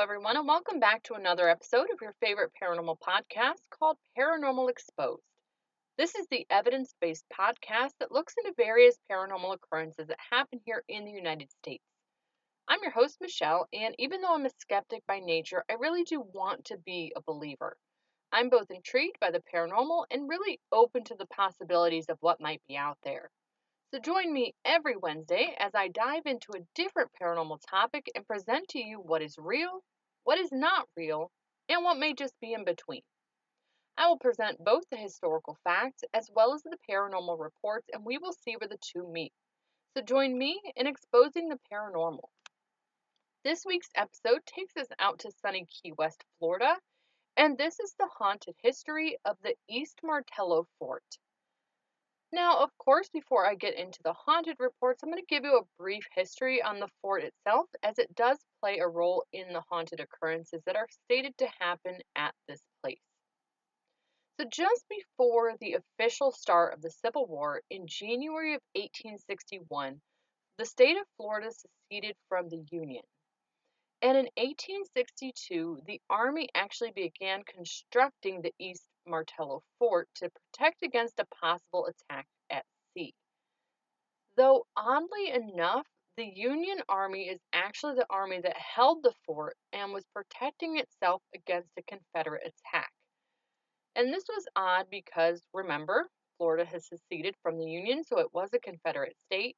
everyone, and welcome back to another episode of your favorite paranormal podcast called Paranormal Exposed. This is the evidence based podcast that looks into various paranormal occurrences that happen here in the United States. I'm your host, Michelle, and even though I'm a skeptic by nature, I really do want to be a believer. I'm both intrigued by the paranormal and really open to the possibilities of what might be out there. So join me every Wednesday as I dive into a different paranormal topic and present to you what is real, what is not real, and what may just be in between. I will present both the historical facts as well as the paranormal reports, and we will see where the two meet. So join me in exposing the paranormal. This week's episode takes us out to sunny Key West, Florida, and this is the haunted history of the East Martello Fort. Now, of course, before I get into the haunted reports, I'm going to give you a brief history on the fort itself, as it does play a role in the haunted occurrences that are stated to happen at this place. So, just before the official start of the Civil War in January of 1861, the state of Florida seceded from the Union. And in 1862, the Army actually began constructing the East Martello Fort to protect against a possible attack at sea. Though, oddly enough, the Union Army is actually the army that held the fort and was protecting itself against a Confederate attack. And this was odd because, remember, Florida has seceded from the Union, so it was a Confederate state.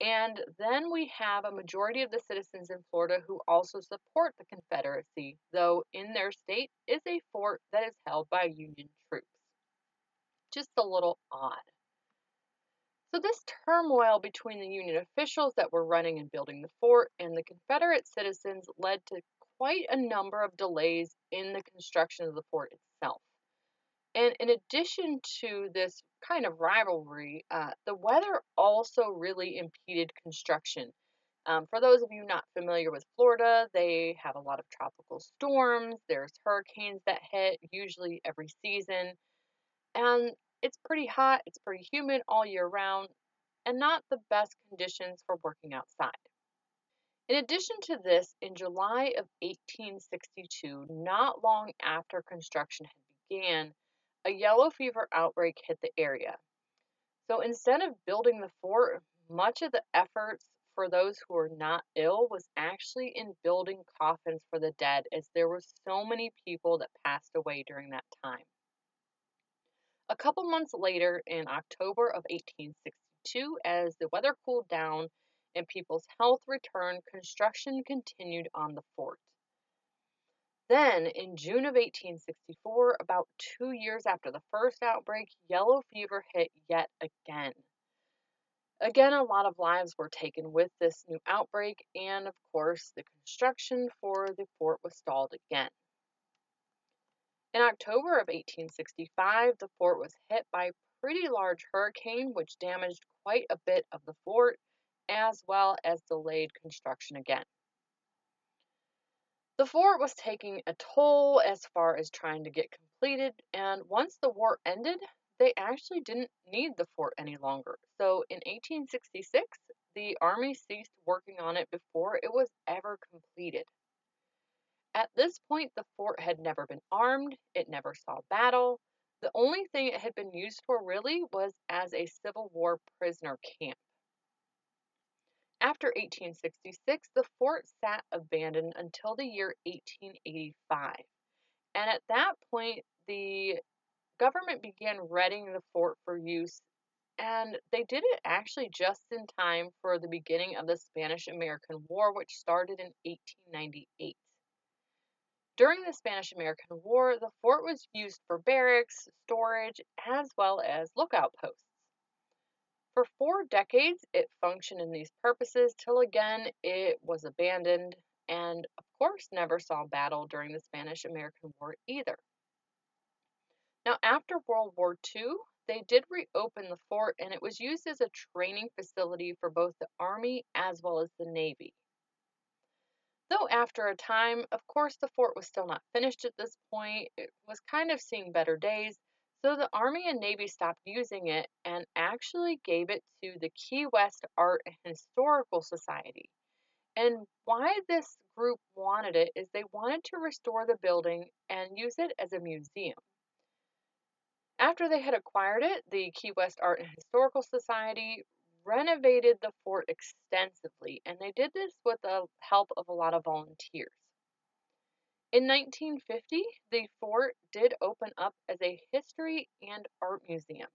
And then we have a majority of the citizens in Florida who also support the Confederacy, though in their state is a fort that is held by Union troops. Just a little odd. So, this turmoil between the Union officials that were running and building the fort and the Confederate citizens led to quite a number of delays in the construction of the fort itself. And in addition to this kind of rivalry, uh, the weather also really impeded construction. Um, for those of you not familiar with Florida, they have a lot of tropical storms. There's hurricanes that hit usually every season. And it's pretty hot, it's pretty humid all year round, and not the best conditions for working outside. In addition to this, in July of 1862, not long after construction had began, a yellow fever outbreak hit the area. So instead of building the fort, much of the efforts for those who were not ill was actually in building coffins for the dead, as there were so many people that passed away during that time. A couple months later, in October of 1862, as the weather cooled down and people's health returned, construction continued on the fort. Then, in June of 1864, about two years after the first outbreak, yellow fever hit yet again. Again, a lot of lives were taken with this new outbreak, and of course, the construction for the fort was stalled again. In October of 1865, the fort was hit by a pretty large hurricane, which damaged quite a bit of the fort, as well as delayed construction again. The fort was taking a toll as far as trying to get completed, and once the war ended, they actually didn't need the fort any longer. So in 1866, the Army ceased working on it before it was ever completed. At this point, the fort had never been armed, it never saw battle. The only thing it had been used for really was as a Civil War prisoner camp. After 1866, the fort sat abandoned until the year 1885. And at that point, the government began readying the fort for use, and they did it actually just in time for the beginning of the Spanish American War, which started in 1898. During the Spanish American War, the fort was used for barracks, storage, as well as lookout posts. For four decades, it functioned in these purposes till again it was abandoned and, of course, never saw battle during the Spanish American War either. Now, after World War II, they did reopen the fort and it was used as a training facility for both the Army as well as the Navy. Though after a time, of course, the fort was still not finished at this point, it was kind of seeing better days, so the Army and Navy stopped using it and actually gave it to the Key West Art and Historical Society. And why this group wanted it is they wanted to restore the building and use it as a museum. After they had acquired it, the Key West Art and Historical Society renovated the fort extensively, and they did this with the help of a lot of volunteers. In 1950, the fort did open up as a history and art museum,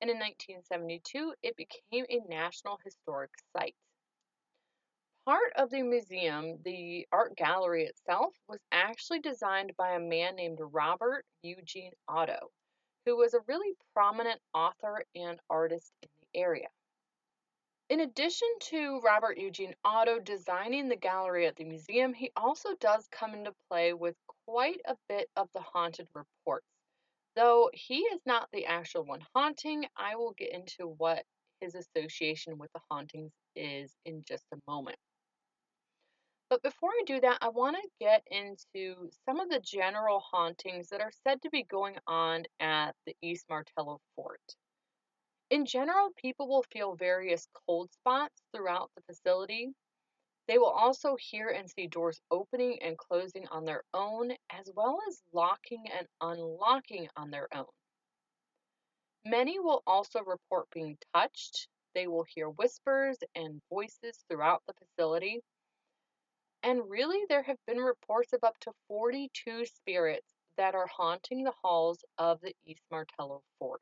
and in 1972, it became a National Historic Site. Part of the museum, the art gallery itself, was actually designed by a man named Robert Eugene Otto, who was a really prominent author and artist in the area. In addition to Robert Eugene Otto designing the gallery at the museum, he also does come into play with quite a bit of the haunted reports. Though he is not the actual one haunting, I will get into what his association with the hauntings is in just a moment. But before I do that, I want to get into some of the general hauntings that are said to be going on at the East Martello Fort. In general, people will feel various cold spots throughout the facility. They will also hear and see doors opening and closing on their own, as well as locking and unlocking on their own. Many will also report being touched. They will hear whispers and voices throughout the facility. And really, there have been reports of up to 42 spirits that are haunting the halls of the East Martello Fort.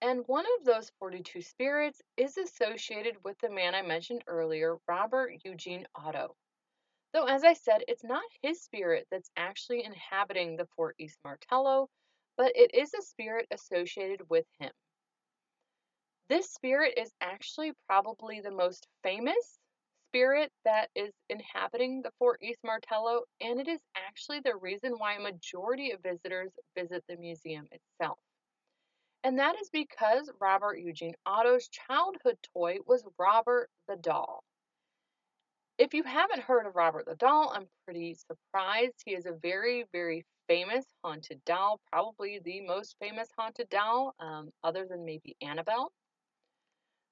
And one of those 42 spirits is associated with the man I mentioned earlier, Robert Eugene Otto. Though, as I said, it's not his spirit that's actually inhabiting the Fort East Martello, but it is a spirit associated with him. This spirit is actually probably the most famous spirit that is inhabiting the Fort East Martello, and it is actually the reason why a majority of visitors visit the museum itself. And that is because Robert Eugene Otto's childhood toy was Robert the Doll. If you haven't heard of Robert the Doll, I'm pretty surprised. He is a very, very famous haunted doll, probably the most famous haunted doll, um, other than maybe Annabelle.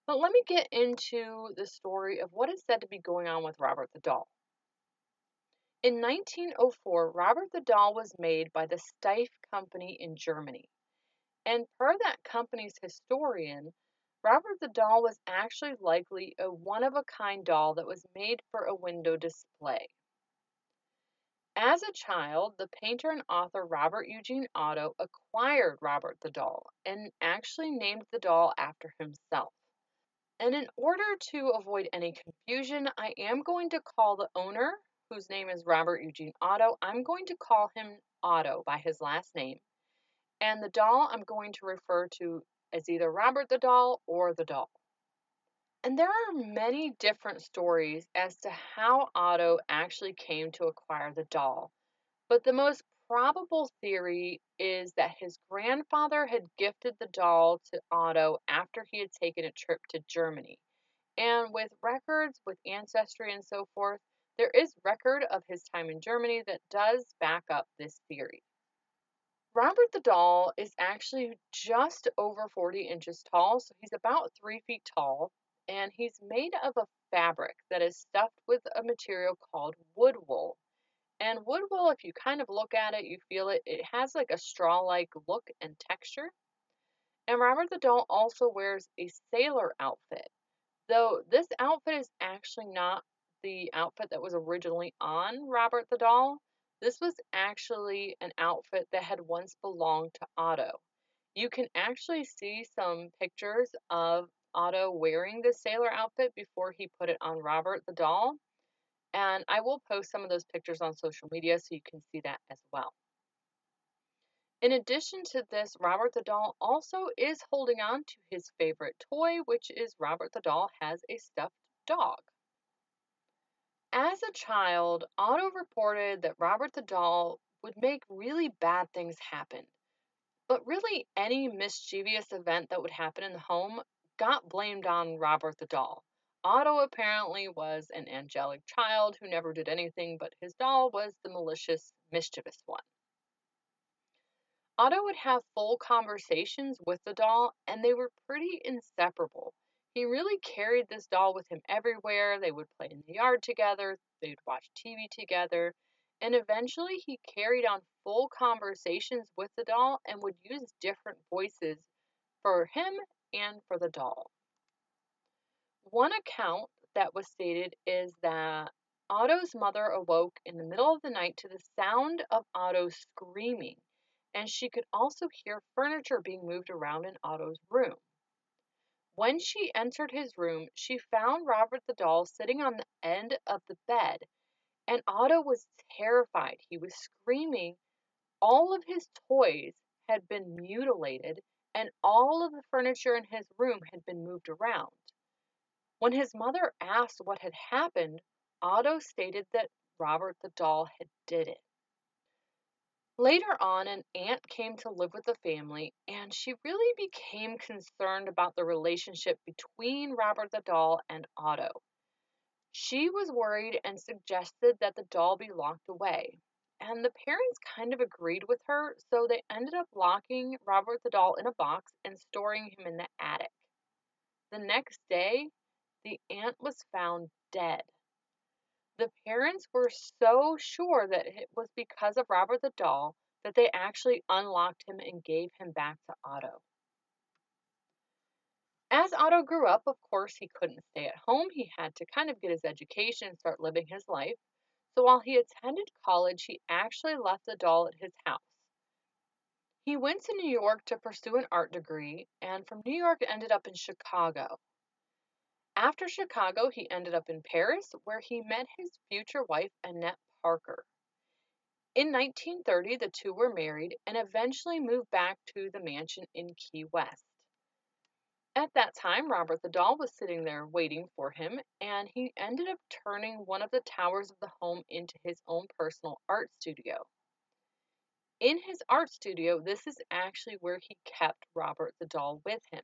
But let me get into the story of what is said to be going on with Robert the Doll. In 1904, Robert the Doll was made by the Steiff Company in Germany. And per that company's historian, Robert the Doll was actually likely a one of a kind doll that was made for a window display. As a child, the painter and author Robert Eugene Otto acquired Robert the Doll and actually named the doll after himself. And in order to avoid any confusion, I am going to call the owner, whose name is Robert Eugene Otto, I'm going to call him Otto by his last name. And the doll I'm going to refer to as either Robert the doll or the doll. And there are many different stories as to how Otto actually came to acquire the doll. But the most probable theory is that his grandfather had gifted the doll to Otto after he had taken a trip to Germany. And with records, with ancestry and so forth, there is record of his time in Germany that does back up this theory. Robert the doll is actually just over 40 inches tall, so he's about three feet tall, and he's made of a fabric that is stuffed with a material called wood wool. And wood wool, if you kind of look at it, you feel it, it has like a straw like look and texture. And Robert the Doll also wears a sailor outfit, though this outfit is actually not the outfit that was originally on Robert the Doll. This was actually an outfit that had once belonged to Otto. You can actually see some pictures of Otto wearing this sailor outfit before he put it on Robert the Doll. And I will post some of those pictures on social media so you can see that as well. In addition to this, Robert the Doll also is holding on to his favorite toy, which is Robert the Doll has a stuffed dog. As a child, Otto reported that Robert the Doll would make really bad things happen. But really, any mischievous event that would happen in the home got blamed on Robert the Doll. Otto apparently was an angelic child who never did anything, but his doll was the malicious, mischievous one. Otto would have full conversations with the doll, and they were pretty inseparable. He really carried this doll with him everywhere. They would play in the yard together, they'd watch TV together, and eventually he carried on full conversations with the doll and would use different voices for him and for the doll. One account that was stated is that Otto's mother awoke in the middle of the night to the sound of Otto screaming, and she could also hear furniture being moved around in Otto's room. When she entered his room, she found Robert the doll sitting on the end of the bed, and Otto was terrified. He was screaming. All of his toys had been mutilated, and all of the furniture in his room had been moved around. When his mother asked what had happened, Otto stated that Robert the doll had did it. Later on, an aunt came to live with the family, and she really became concerned about the relationship between Robert the doll and Otto. She was worried and suggested that the doll be locked away. And the parents kind of agreed with her, so they ended up locking Robert the doll in a box and storing him in the attic. The next day, the aunt was found dead. The parents were so sure that it was because of Robert the doll that they actually unlocked him and gave him back to Otto. As Otto grew up, of course, he couldn't stay at home. He had to kind of get his education and start living his life. So while he attended college, he actually left the doll at his house. He went to New York to pursue an art degree, and from New York ended up in Chicago. After Chicago, he ended up in Paris, where he met his future wife, Annette Parker. In 1930, the two were married and eventually moved back to the mansion in Key West. At that time, Robert the doll was sitting there waiting for him, and he ended up turning one of the towers of the home into his own personal art studio. In his art studio, this is actually where he kept Robert the doll with him.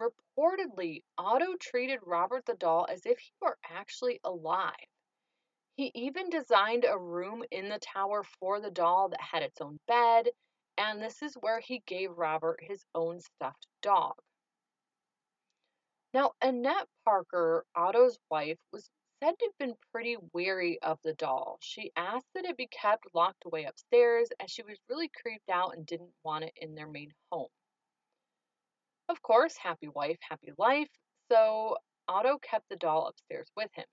Reportedly, Otto treated Robert the doll as if he were actually alive. He even designed a room in the tower for the doll that had its own bed, and this is where he gave Robert his own stuffed dog. Now, Annette Parker, Otto's wife, was said to have been pretty weary of the doll. She asked that it be kept locked away upstairs as she was really creeped out and didn't want it in their main home. Of course, happy wife, happy life, so Otto kept the doll upstairs with him.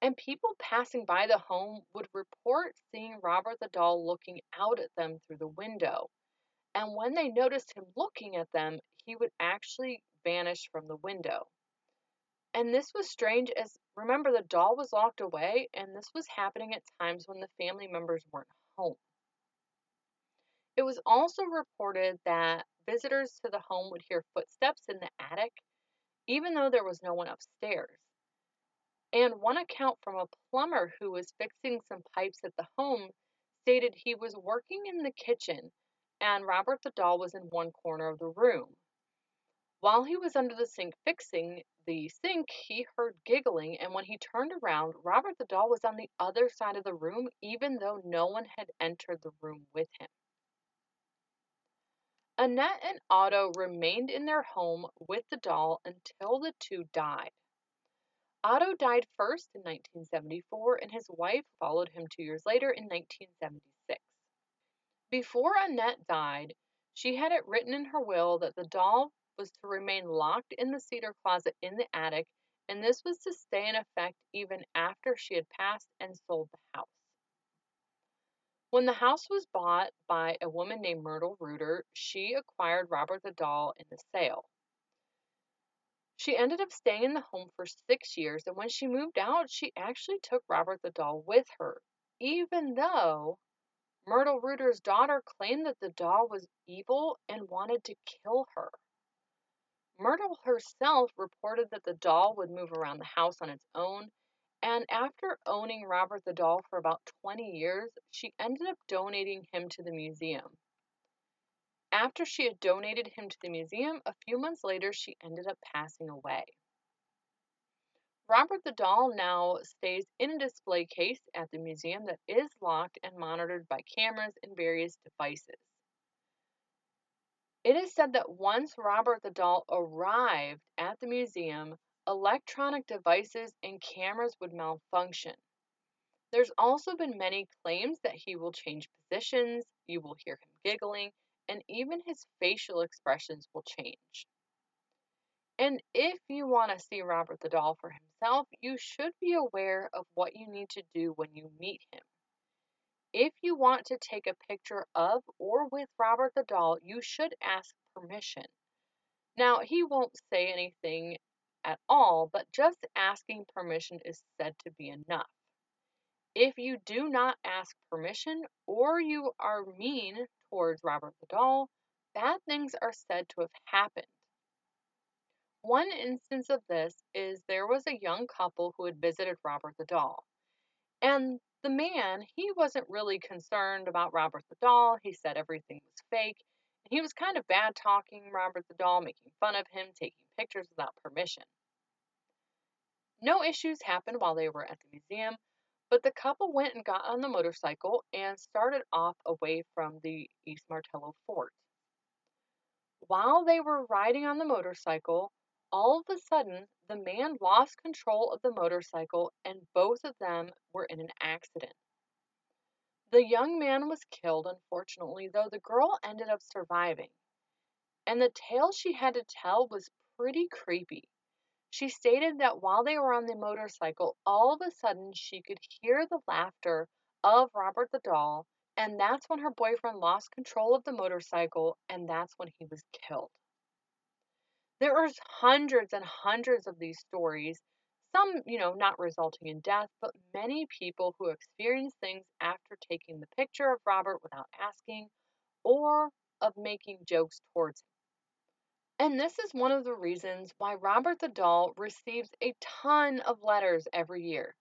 And people passing by the home would report seeing Robert the doll looking out at them through the window. And when they noticed him looking at them, he would actually vanish from the window. And this was strange as remember the doll was locked away and this was happening at times when the family members weren't home. It was also reported that visitors to the home would hear footsteps in the attic even though there was no one upstairs. And one account from a plumber who was fixing some pipes at the home stated he was working in the kitchen and Robert the doll was in one corner of the room. While he was under the sink fixing the sink, he heard giggling, and when he turned around, Robert the doll was on the other side of the room, even though no one had entered the room with him. Annette and Otto remained in their home with the doll until the two died. Otto died first in 1974, and his wife followed him two years later in 1976. Before Annette died, she had it written in her will that the doll was to remain locked in the cedar closet in the attic, and this was to stay in effect even after she had passed and sold the house. When the house was bought by a woman named Myrtle Reuter, she acquired Robert the doll in the sale. She ended up staying in the home for six years, and when she moved out, she actually took Robert the doll with her, even though Myrtle Reuter's daughter claimed that the doll was evil and wanted to kill her. Myrtle herself reported that the doll would move around the house on its own, and after owning Robert the doll for about 20 years, she ended up donating him to the museum. After she had donated him to the museum, a few months later, she ended up passing away. Robert the doll now stays in a display case at the museum that is locked and monitored by cameras and various devices. It is said that once Robert the doll arrived at the museum, electronic devices and cameras would malfunction. There's also been many claims that he will change positions, you will hear him giggling, and even his facial expressions will change. And if you want to see Robert the doll for himself, you should be aware of what you need to do when you meet him. If you want to take a picture of or with Robert the doll, you should ask permission. Now, he won't say anything at all, but just asking permission is said to be enough. If you do not ask permission or you are mean towards Robert the doll, bad things are said to have happened. One instance of this is there was a young couple who had visited Robert the doll. And the man, he wasn't really concerned about Robert the doll. He said everything was fake. He was kind of bad talking Robert the doll, making fun of him, taking pictures without permission. No issues happened while they were at the museum, but the couple went and got on the motorcycle and started off away from the East Martello fort. While they were riding on the motorcycle, all of a sudden, the man lost control of the motorcycle and both of them were in an accident. The young man was killed, unfortunately, though the girl ended up surviving. And the tale she had to tell was pretty creepy. She stated that while they were on the motorcycle, all of a sudden she could hear the laughter of Robert the doll, and that's when her boyfriend lost control of the motorcycle, and that's when he was killed. There are hundreds and hundreds of these stories, some, you know, not resulting in death, but many people who experience things after taking the picture of Robert without asking or of making jokes towards him. And this is one of the reasons why Robert the Doll receives a ton of letters every year.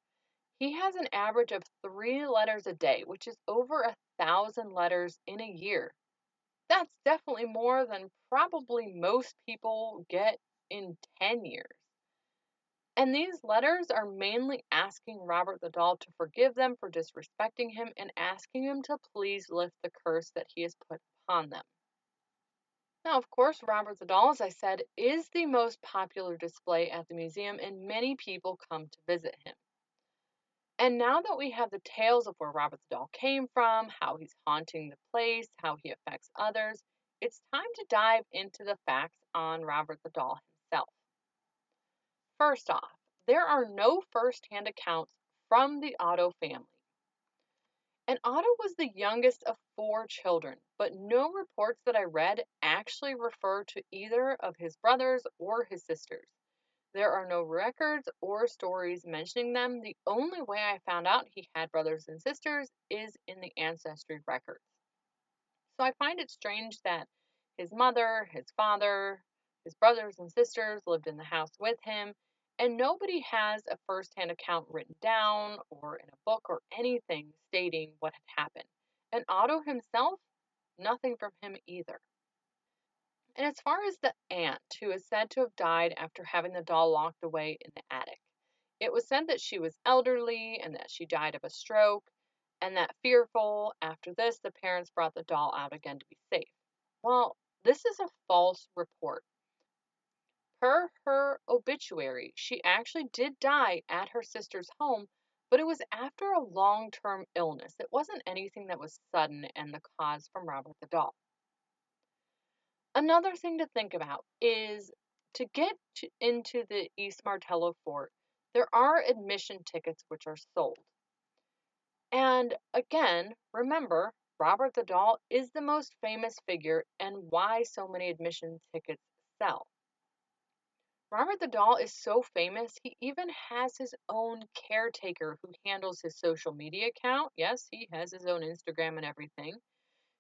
He has an average of three letters a day, which is over a thousand letters in a year that's definitely more than probably most people get in 10 years. And these letters are mainly asking Robert the doll to forgive them for disrespecting him and asking him to please lift the curse that he has put upon them. Now, of course, Robert the doll, as I said, is the most popular display at the museum, and many people come to visit him. And now that we have the tales of where Robert the Doll came from, how he's haunting the place, how he affects others, it's time to dive into the facts on Robert the Doll. First off, there are no first hand accounts from the Otto family. And Otto was the youngest of four children, but no reports that I read actually refer to either of his brothers or his sisters. There are no records or stories mentioning them. The only way I found out he had brothers and sisters is in the ancestry records. So I find it strange that his mother, his father, his brothers and sisters lived in the house with him, and nobody has a first hand account written down or in a book or anything stating what had happened. And Otto himself, nothing from him either. And as far as the aunt, who is said to have died after having the doll locked away in the attic, it was said that she was elderly and that she died of a stroke, and that fearful, after this, the parents brought the doll out again to be safe. Well, this is a false report. Per her obituary, she actually did die at her sister's home, but it was after a long term illness. It wasn't anything that was sudden and the cause from Robert the doll. Another thing to think about is to get to, into the East Martello Fort, there are admission tickets which are sold. And again, remember, Robert the Doll is the most famous figure and why so many admission tickets sell. Robert the Doll is so famous, he even has his own caretaker who handles his social media account. Yes, he has his own Instagram and everything.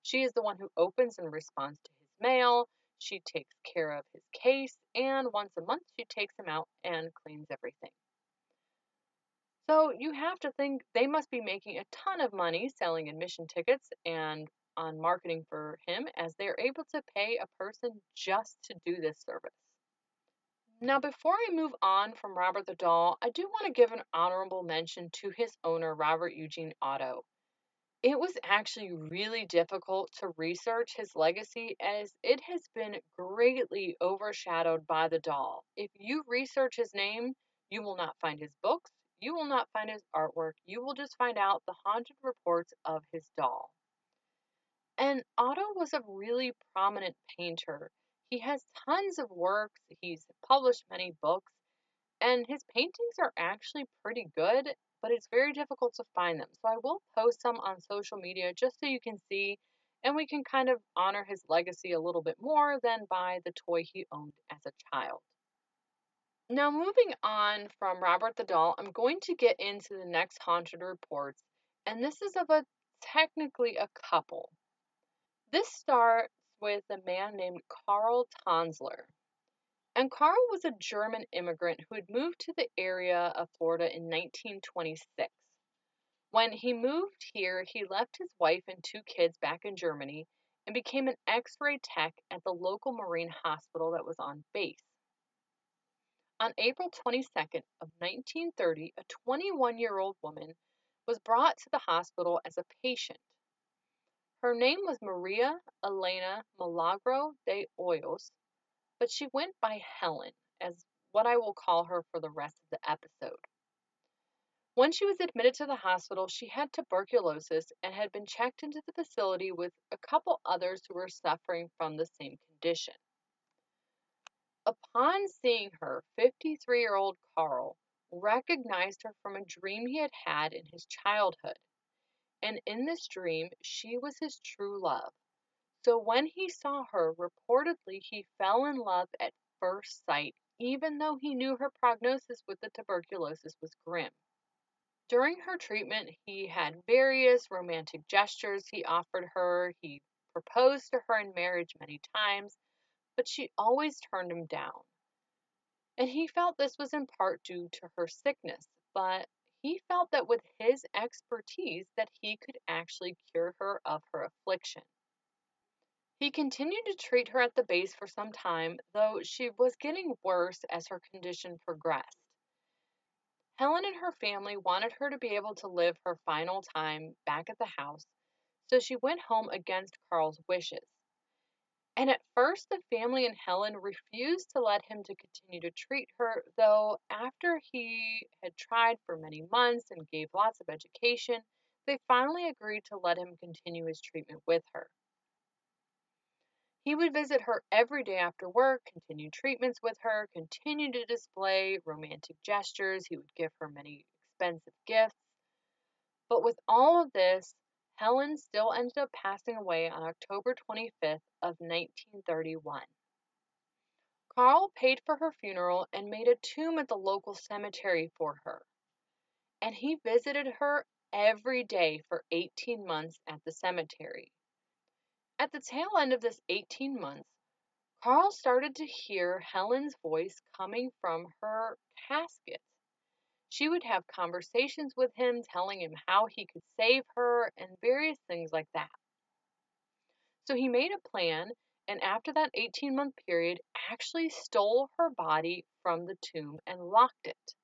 She is the one who opens and responds to his mail. She takes care of his case, and once a month she takes him out and cleans everything. So you have to think they must be making a ton of money selling admission tickets and on marketing for him as they're able to pay a person just to do this service. Now, before I move on from Robert the Doll, I do want to give an honorable mention to his owner, Robert Eugene Otto. It was actually really difficult to research his legacy as it has been greatly overshadowed by the doll. If you research his name, you will not find his books, you will not find his artwork, you will just find out the haunted reports of his doll. And Otto was a really prominent painter. He has tons of works, he's published many books, and his paintings are actually pretty good but it's very difficult to find them. So I will post some on social media just so you can see and we can kind of honor his legacy a little bit more than by the toy he owned as a child. Now, moving on from Robert the Doll, I'm going to get into the next haunted reports, and this is of a technically a couple. This starts with a man named Karl Tanzler. And Karl was a German immigrant who had moved to the area of Florida in 1926. When he moved here, he left his wife and two kids back in Germany and became an x ray tech at the local Marine hospital that was on base. On April 22nd of 1930, a 21 year old woman was brought to the hospital as a patient. Her name was Maria Elena Milagro de Hoyos, but she went by Helen, as what I will call her for the rest of the episode. When she was admitted to the hospital, she had tuberculosis and had been checked into the facility with a couple others who were suffering from the same condition. Upon seeing her, 53 year old Karl recognized her from a dream he had had in his childhood. And in this dream, she was his true love. So when he saw her, reportedly he fell in love at first sight, even though he knew her prognosis with the tuberculosis was grim. During her treatment, he had various romantic gestures he offered her. He proposed to her in marriage many times, but she always turned him down. And he felt this was in part due to her sickness, but he felt that with his expertise that he could actually cure her of her affliction. He continued to treat her at the base for some time, though she was getting worse as her condition progressed. Helen and her family wanted her to be able to live her final time back at the house, so she went home against Carl's wishes. And at first, the family and Helen refused to let him to continue to treat her, though after he had tried for many months and gave lots of education, they finally agreed to let him continue his treatment with her. He would visit her every day after work, continue treatments with her, continue to display romantic gestures. He would give her many expensive gifts. But with all of this, Helen still ended up passing away on October 25th of 1931. Carl paid for her funeral and made a tomb at the local cemetery for her. And he visited her every day for 18 months at the cemetery. At the tail end of this 18 months, Carl started to hear Helen's voice coming from her casket. She would have conversations with him, telling him how he could save her and various things like that. So he made a plan, and after that 18 month period, actually stole her body from the tomb and locked it.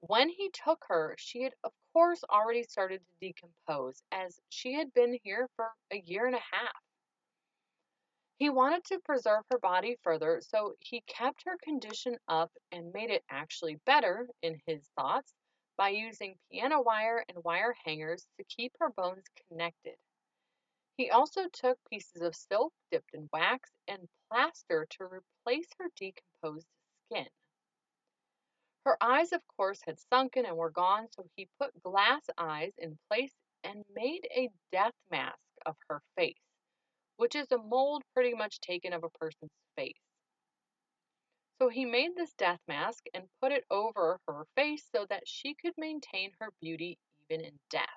When he took her, she had, of course, already started to decompose, as she had been here for a year and a half. He wanted to preserve her body further, so he kept her condition up and made it actually better, in his thoughts, by using piano wire and wire hangers to keep her bones connected. He also took pieces of silk dipped in wax and plaster to replace her decomposed skin. Her eyes, of course, had sunken and were gone, so he put glass eyes in place and made a death mask of her face, which is a mold pretty much taken of a person's face. So he made this death mask and put it over her face so that she could maintain her beauty even in death.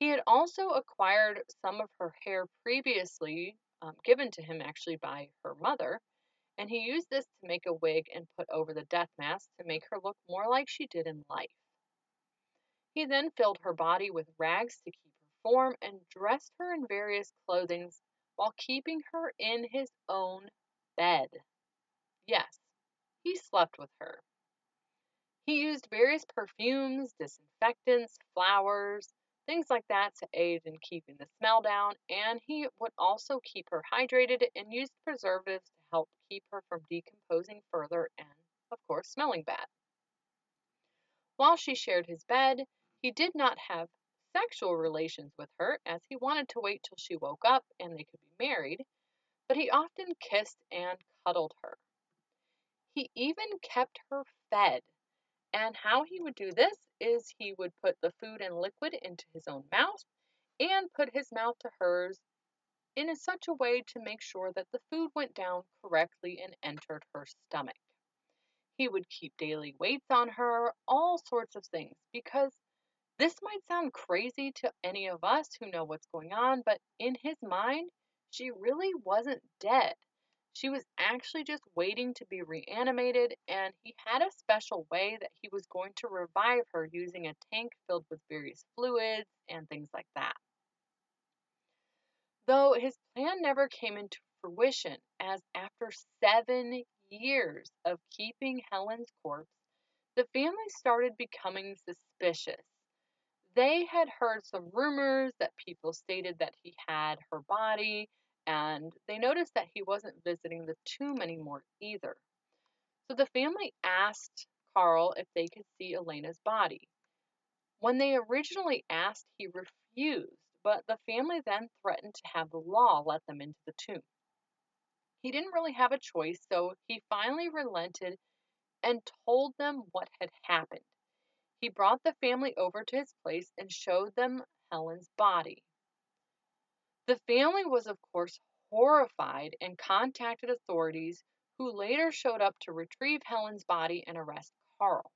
He had also acquired some of her hair previously um, given to him actually by her mother and he used this to make a wig and put over the death mask to make her look more like she did in life. He then filled her body with rags to keep form and dressed her in various clothings while keeping her in his own bed. Yes, he slept with her. He used various perfumes, disinfectants, flowers, things like that to aid in keeping the smell down, and he would also keep her hydrated and used preservatives to help keep her from decomposing further and, of course, smelling bad. While she shared his bed, he did not have sexual relations with her as he wanted to wait till she woke up and they could be married, but he often kissed and cuddled her. He even kept her fed. And how he would do this is he would put the food and liquid into his own mouth and put his mouth to hers in such a way to make sure that the food went down correctly and entered her stomach. He would keep daily weights on her, all sorts of things, because this might sound crazy to any of us who know what's going on, but in his mind, she really wasn't dead. She was actually just waiting to be reanimated, and he had a special way that he was going to revive her using a tank filled with various fluids and things like that. Though his plan never came into fruition, as after seven years of keeping Helen's corpse, the family started becoming suspicious they had heard some rumors that people stated that he had her body, and they noticed that he wasn't visiting the tomb anymore either. So the family asked Carl if they could see Elena's body. When they originally asked, he refused, but the family then threatened to have the law let them into the tomb. He didn't really have a choice, so he finally relented and told them what had happened. He brought the family over to his place and showed them Helen's body. The family was, of course, horrified and contacted authorities who later showed up to retrieve Helen's body and arrest Carl.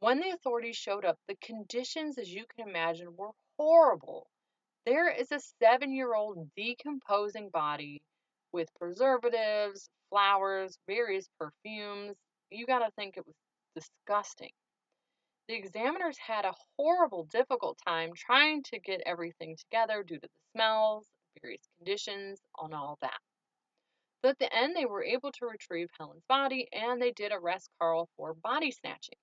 When the authorities showed up, the conditions, as you can imagine, were horrible. There is a seven year old decomposing body with preservatives, flowers, various perfumes. You got to think it was disgusting. The examiners had a horrible, difficult time trying to get everything together due to the smells, various conditions, and all that. But at the end, they were able to retrieve Helen's body and they did arrest Carl for body snatching.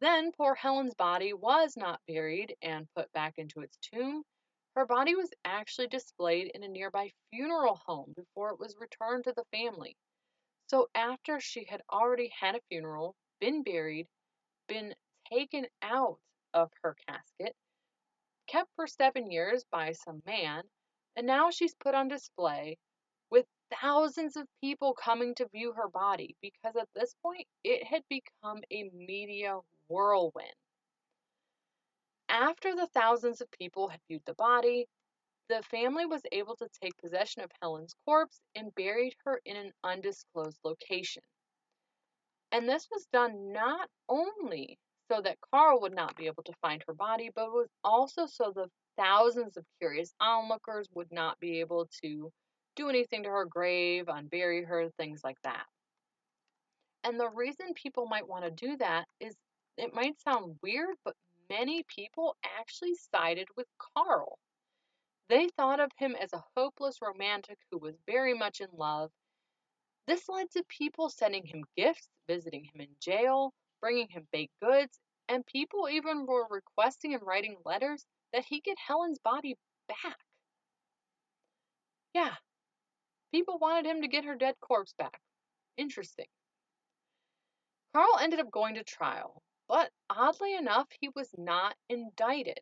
Then, poor Helen's body was not buried and put back into its tomb. Her body was actually displayed in a nearby funeral home before it was returned to the family. So, after she had already had a funeral, been buried, been taken out of her casket, kept for seven years by some man, and now she's put on display with thousands of people coming to view her body because at this point it had become a media whirlwind. After the thousands of people had viewed the body, the family was able to take possession of Helen's corpse and buried her in an undisclosed location. And this was done not only so that Carl would not be able to find her body, but was also so the thousands of curious onlookers would not be able to do anything to her grave, unbury her, things like that. And the reason people might want to do that is it might sound weird, but many people actually sided with Carl. They thought of him as a hopeless romantic who was very much in love this led to people sending him gifts, visiting him in jail, bringing him baked goods, and people even were requesting and writing letters that he get Helen's body back. Yeah, people wanted him to get her dead corpse back. Interesting. Carl ended up going to trial, but oddly enough, he was not indicted.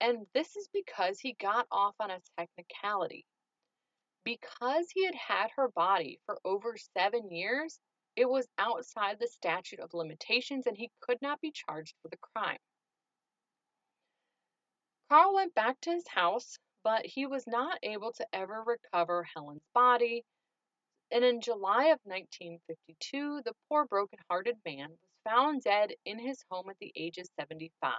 And this is because he got off on a technicality. Because he had had her body for over seven years, it was outside the statute of limitations and he could not be charged with the crime. Carl went back to his house, but he was not able to ever recover Helen's body. And in July of 1952, the poor broken hearted man was found dead in his home at the age of 75.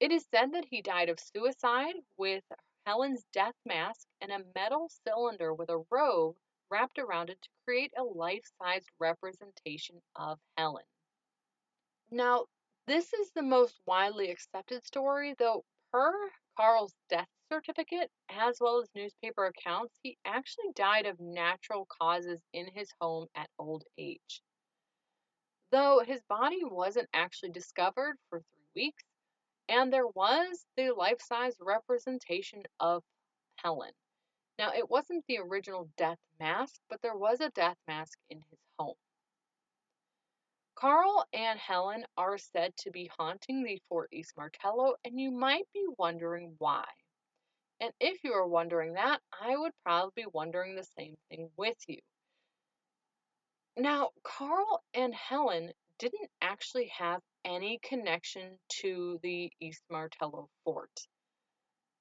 It is said that he died of suicide with Helen's death mask and a metal cylinder with a robe wrapped around it to create a life sized representation of Helen. Now, this is the most widely accepted story, though, per Carl's death certificate, as well as newspaper accounts, he actually died of natural causes in his home at old age. Though his body wasn't actually discovered for three weeks, and there was the life size representation of Helen. Now, it wasn't the original death mask, but there was a death mask in his home. Carl and Helen are said to be haunting the Fort East Martello, and you might be wondering why. And if you are wondering that, I would probably be wondering the same thing with you. Now, Carl and Helen didn't actually have any connection to the East Martello fort.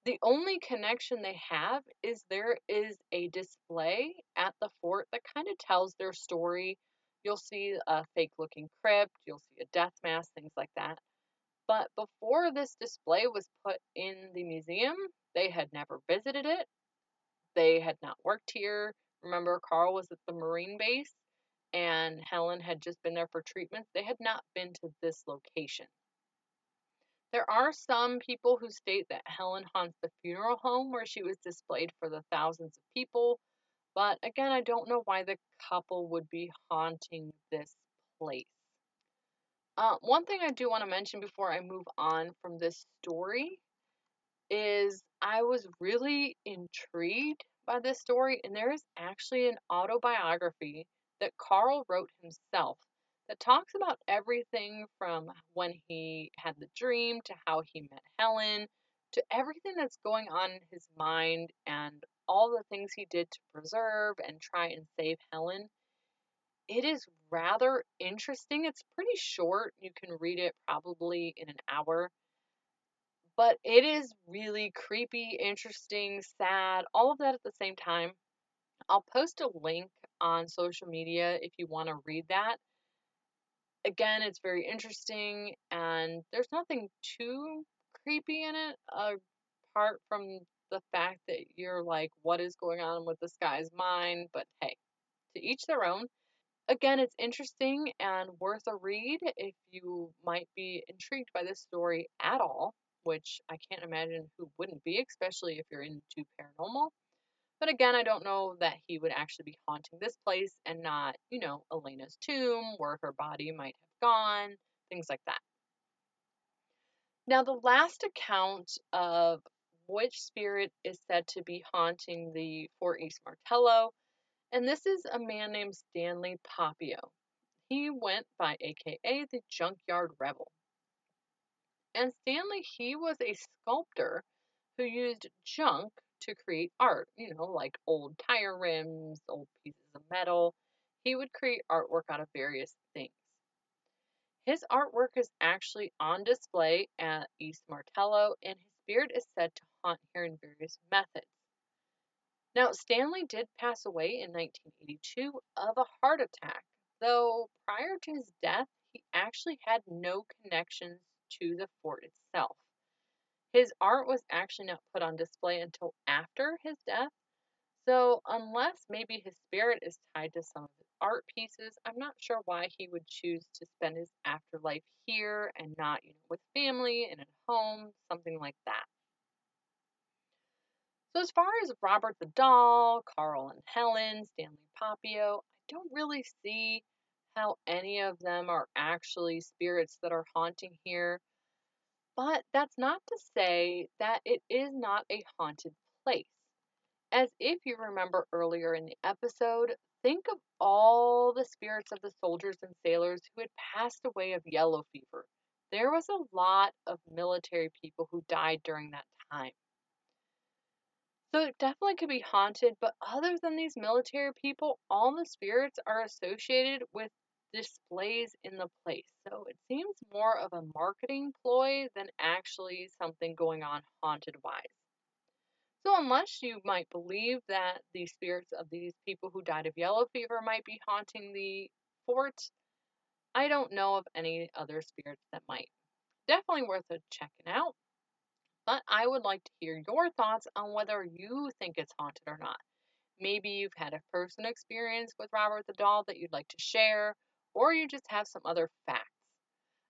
The only connection they have is there is a display at the fort that kind of tells their story. You'll see a fake looking crypt, you'll see a death mask, things like that. But before this display was put in the museum, they had never visited it. They had not worked here. Remember, Carl was at the Marine base and Helen had just been there for treatments. They had not been to this location. There are some people who state that Helen haunts the funeral home where she was displayed for the thousands of people, but again, I don't know why the couple would be haunting this place. Uh, one thing I do want to mention before I move on from this story is I was really intrigued by this story, and there is actually an autobiography that Carl wrote himself that talks about everything from when he had the dream to how he met Helen to everything that's going on in his mind and all the things he did to preserve and try and save Helen. It is rather interesting. It's pretty short. You can read it probably in an hour. But it is really creepy, interesting, sad, all of that at the same time. I'll post a link on social media if you want to read that. Again, it's very interesting and there's nothing too creepy in it apart from the fact that you're like, what is going on with this guy's mind? But hey, to each their own. Again, it's interesting and worth a read if you might be intrigued by this story at all, which I can't imagine who wouldn't be, especially if you're into paranormal. But again, I don't know that he would actually be haunting this place and not, you know, Elena's tomb where her body might have gone, things like that. Now, the last account of which spirit is said to be haunting the Fort East Martello, and this is a man named Stanley Papio. He went by AKA the Junkyard Rebel. And Stanley, he was a sculptor who used junk to create art, you know, like old tire rims, old pieces of metal. He would create artwork out of various things. His artwork is actually on display at East Martello, and his spirit is said to haunt here in various methods. Now, Stanley did pass away in 1982 of a heart attack, though prior to his death, he actually had no connections to the fort itself. His art was actually not put on display until after his death. So, unless maybe his spirit is tied to some of his art pieces, I'm not sure why he would choose to spend his afterlife here and not, you know, with family and at home, something like that. So, as far as Robert the Doll, Carl and Helen, Stanley Papio, I don't really see how any of them are actually spirits that are haunting here. But that's not to say that it is not a haunted place. As if you remember earlier in the episode, think of all the spirits of the soldiers and sailors who had passed away of yellow fever. There was a lot of military people who died during that time. So it definitely could be haunted, but other than these military people, all the spirits are associated with displays in the place. So it seems more of a marketing ploy than actually something going on haunted wise. So, unless you might believe that the spirits of these people who died of yellow fever might be haunting the fort, I don't know of any other spirits that might. Definitely worth a checking out. But I would like to hear your thoughts on whether you think it's haunted or not. Maybe you've had a personal experience with Robert the Doll that you'd like to share, or you just have some other facts.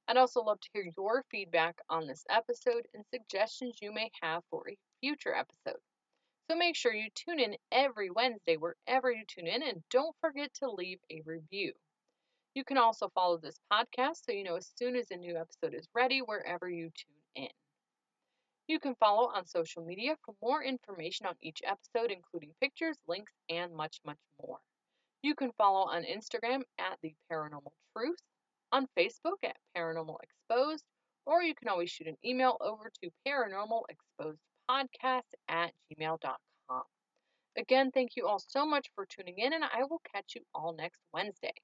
I'd also love to hear your feedback on this episode and suggestions you may have for a future episode. So make sure you tune in every Wednesday wherever you tune in and don't forget to leave a review. You can also follow this podcast so you know as soon as a new episode is ready wherever you tune in. You can follow on social media for more information on each episode, including pictures, links, and much, much more. You can follow on Instagram at The Paranormal Truth, on Facebook at Paranormal Exposed, or you can always shoot an email over to paranormalexposedpodcast at gmail.com. Again, thank you all so much for tuning in, and I will catch you all next Wednesday.